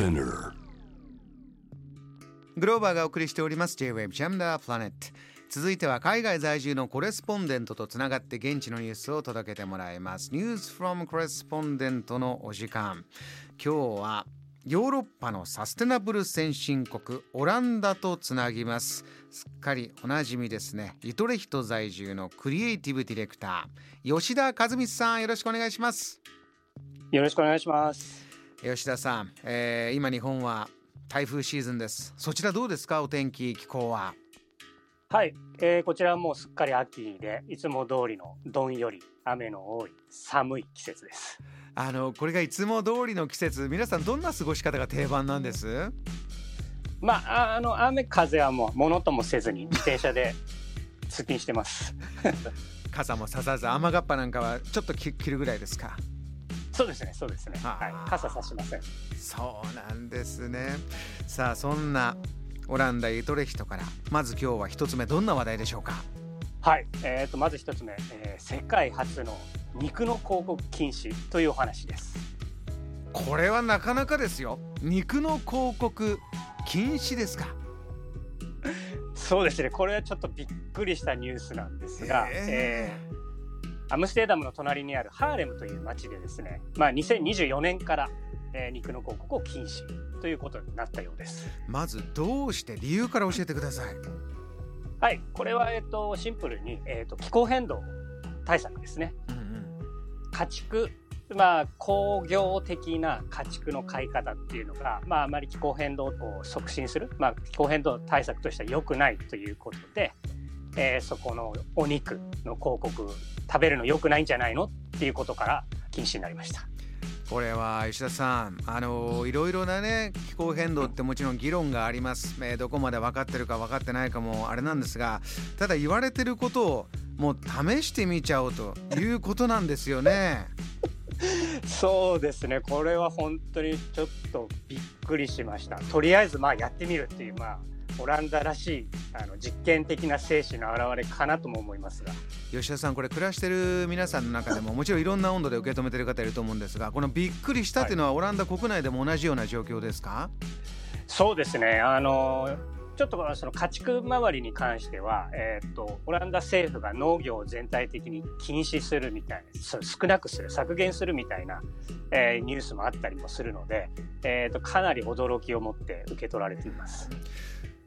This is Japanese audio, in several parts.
Spinner. グローバーがお送りしております。J-Wave Jam the Planet 続いては海外在住のコレスポンデントとつながって現地のニュースを届けてもらいます。News from Correspondent のお時間。今日はヨーロッパのサステナブル先進国オランダとつなぎます。すっかりおなじみですね。リトレヒト在住のクリエイティブディレクター吉田和光さんよろしくお願いします。よろしくお願いします。吉田さん、えー今日本は台風シーズンです。そちらどうですか？お天気気候は。はい、えーこちらはもうすっかり秋で、いつも通りのどんより雨の多い寒い季節です。あのこれがいつも通りの季節皆さんどんな過ごし方が定番なんです？まあ、あの雨風はもうものともせずに自転車で通勤してます。傘もささず雨がっぱなんかはちょっと着着るぐらいですか？そうですね、そうですね。はい、傘さしません。そうなんですね。さあそんなオランダユトレヒトからまず今日は一つ目どんな話題でしょうか？はい、えー、とまず一つ目、えー世界初の肉の広告禁止というお話です。これはなかなかですよ。肉の広告禁止ですか？そうですね、これはちょっとびっくりしたニュースなんですが、ええーアムステルダムの隣にあるハーレムという町でですね、まあ、2024年から、えー肉の広告を禁止ということになったようです。まずどうして理由から教えてくださいはい、これは、えっとシンプルに、えっと気候変動対策ですね。うんうん家畜まあ工業的な家畜の飼い方っていうのが、まあ、あまり気候変動を促進する、まあ、気候変動対策としては良くないということで、えーそこのお肉の広告食べるの良くないんじゃないのっていうことから禁止になりました。これは石田さんあのいろいろなね気候変動ってもちろん議論があります、えーどこまで分かってるか分かってないかもあれなんですがただ言われてることをもう試してみちゃおうということなんですよね。そうですねこれは本当にちょっとびっくりしましたとりあえずまあやってみるっていうまあオランダらしいあの実験的な精神の表れかなとも思いますが。吉田さんこれ暮らしてる皆さんの中でももちろんいろんな温度で受け止めてる方いると思うんですがこのびっくりしたっていうのはオランダ国内でも同じような状況ですか、そうですね。あのちょっとその家畜周りに関しては、えー、とオランダ政府が農業を全体的に禁止するみたいな少なくする削減するみたいな、えーニュースもあったりもするので、えー、とかなり驚きを持って受け取られています。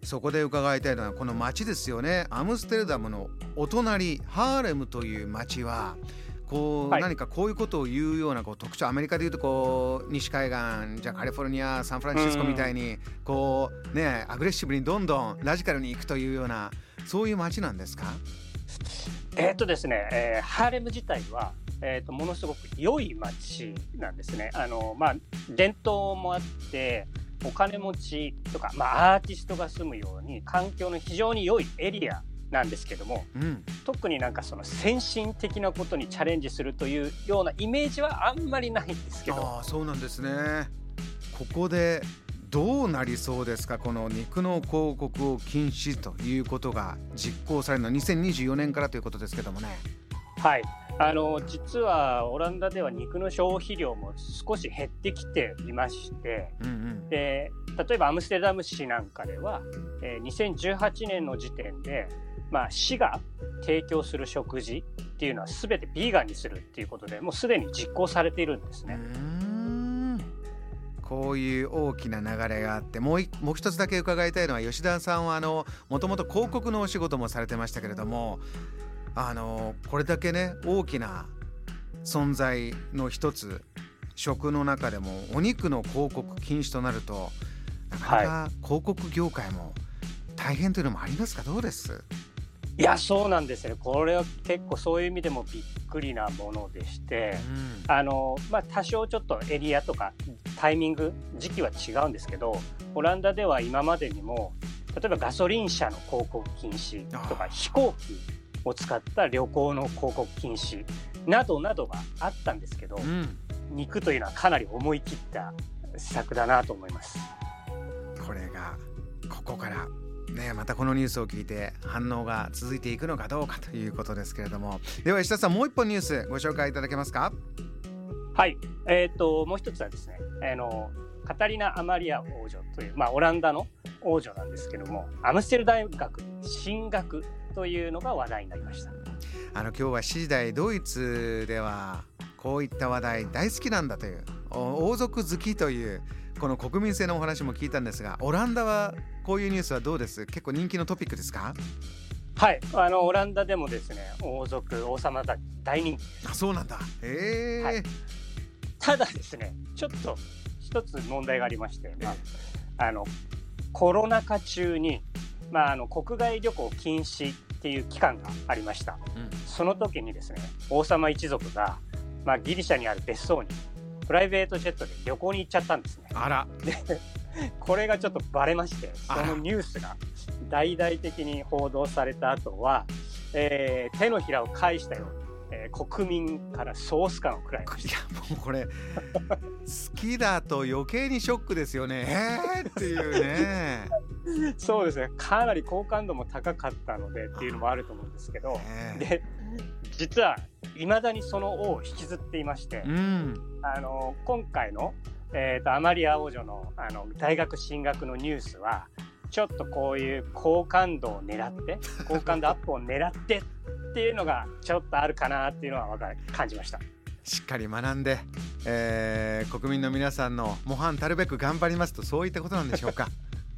そこで伺いたいのはこの街ですよね。アムステルダムのお隣ハーレムという街はこう、はい。何かこういうことを言うようなこう特徴アメリカでいうとこう西海岸じゃあカリフォルニアサンフランシスコみたいにこうねアグレッシブにどんどんラジカルに行くというようなそういう街なんですか？えーっとですね、えーハーレム自体は、えーっとものすごく良い街なんですね。あのまあ、伝統もあってお金持ちとか、まあ、アーティストが住むように環境の非常に良いエリアなんですけどもうん。特になんかその先進的なことにチャレンジするというようなイメージはあんまりないんですけど。ああそうなんですね。ここでどうなりそうですか？この肉の広告を禁止ということが実行されるのは2024年からということですけどもね。はい、あの実はオランダでは肉の消費量も少し減ってきていましてうんうんで例えばアムステルダム市なんかでは、えー2018年の時点で、まあ、市が提供する食事っていうのは全てビーガンにするっていうことでもうすでに実行されているんですね。こういう大きな流れがあってもういもう一つだけ伺いたいのは吉田さんはあのもともと広告のお仕事もされてましたけれどもあのこれだけね大きな存在の一つ食の中でもお肉の広告禁止となるとなかなか広告業界も大変というのもありますか？どうです？いやそうなんですね。これは結構そういう意味でもびっくりなものでして。うん。あのまあ、多少ちょっとエリアとかタイミング時期は違うんですけどオランダでは今までにも例えばガソリン車の広告禁止とか飛行機を使った旅行の広告禁止などなどがあったんですけど、うん。肉というのはかなり思い切った施策だなと思います。これがここからねまたこのニュースを聞いて反応が続いていくのかどうかということですけれども。では石田さんもう一本ニュースご紹介いただけますか？はい、えー、ともう一つはですねあのカタリナ・アマリア王女という、まあ、オランダの王女なんですけどもアムステル大学進学というのが話題になりました。あの今日は7時台ドイツではこういった話題大好きなんだという王族好きというこの国民性のお話も聞いたんですがオランダはこういうニュースはどうです？結構人気のトピックですか？はい。あのオランダでもですね王族王様だ大人気。あそうなんだ。へえ、はい、ただですねちょっと一つ問題がありまして、まあ、あのコロナ禍中に、まあ、あの国外旅行禁止っていう期間がありました、うん、その時にですね王様一族が、まあ、ギリシャにある別荘にプライベートジェットで旅行に行っちゃったんですね。あら。でこれがちょっとバレましてそのニュースが大々的に報道された後は、えー、手のひらを返したように、えー、国民からソース感を食らいましたいやもうこれ好きだと余計にショックですよね。えー、っていうね。そうですね。かなり好感度も高かったのでっていうのもあると思うんですけど、で実はいまだにその王を引きずっていまして、うん、あの今回の、えーと、アマリア王女のあの大学進学のニュースはちょっとこういう好感度を狙って好感度アップを狙ってっていうのがちょっとあるかなっていうのは感じました。しっかり学んで、えー、国民の皆さんの模範たるべく頑張りますとそういったことなんでしょうか？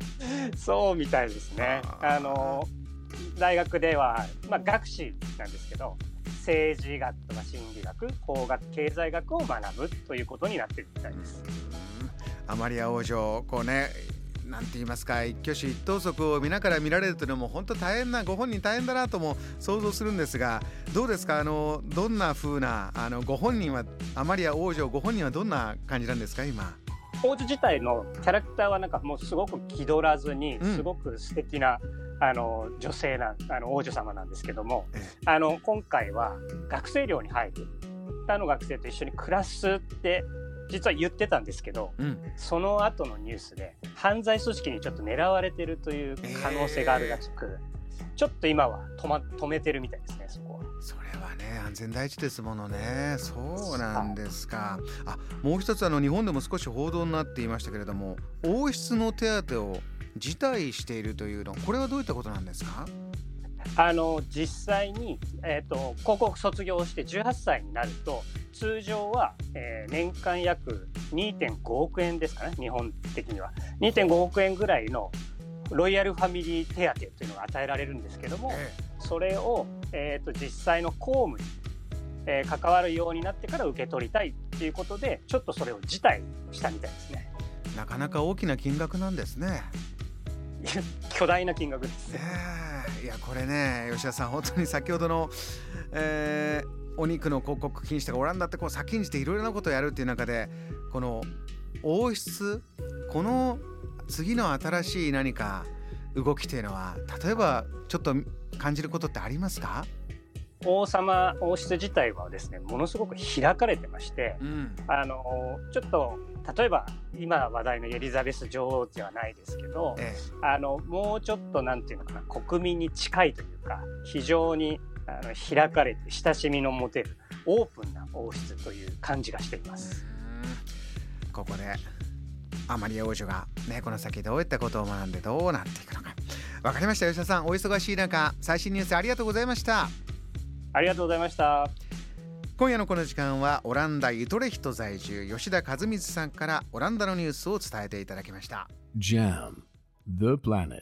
そうみたいですねあの大学では、まあ、学士なんですけど政治学とか心理学法学経済学を学ぶということになってるみたいです。アマリア王女こうねなんて言いますか一挙手一投足を見ながら見られるというのも本当大変なご本人大変だなとも想像するんですがどうですか？あのどんな風なあのご本人はアマリア王女ご本人はどんな感じなんですか今？王女自体のキャラクターはなんかもうすごく気取らずにすごく素敵な、うん。あの女性なあの王女様なんですけども、あの今回は学生寮に入る他の学生と一緒に暮らすって実は言ってたんですけど、うん、その後のニュースで犯罪組織にちょっと狙われてるという可能性があるらしく、えー、ちょっと今は止,、ま、止めてるみたいですねそこは。それはね安全第一ですものね。そうなんですか。あもう一つあの日本でも少し報道になっていましたけれども王室の手当を辞退しているというのこれはどういったことなんですか？あの実際に、えーと、高校卒業して18歳になると通常は、えー、年間約2.5億円ですかね日本的には2.5億円ぐらいのロイヤルファミリー手当というのが与えられるんですけども、ええ、それを、えーと、実際の公務に、えー、関わるようになってから受け取りたいということでちょっとそれを辞退したみたいですね。なかなか大きな金額なんですね。巨大な金額ですね。いやこれね吉田さん本当に先ほどの、えー、お肉の広告禁止とかオランダってこう先んじていろいろなことをやるっていう中でこの王室この次の新しい何か動きというのは例えばちょっと感じることってありますか王様王室自体はですねものすごく開かれてまして、うん、あのちょっと例えば今話題のエリザベス女王ではないですけど、ええ、あのもうちょっとなんていうのかな国民に近いというか非常にあの開かれて親しみの持てるオープンな王室という感じがしています。ここでアマリア王女が、ね、この先どういったことを学んでどうなっていくのか。分かりました吉田さん。お忙しい中最新ニュースありがとうございました。ありがとうございました。今夜のこの時間はオランダユトレヒト在住吉田和光さんからオランダのニュースを伝えていただきました。JAM The Planet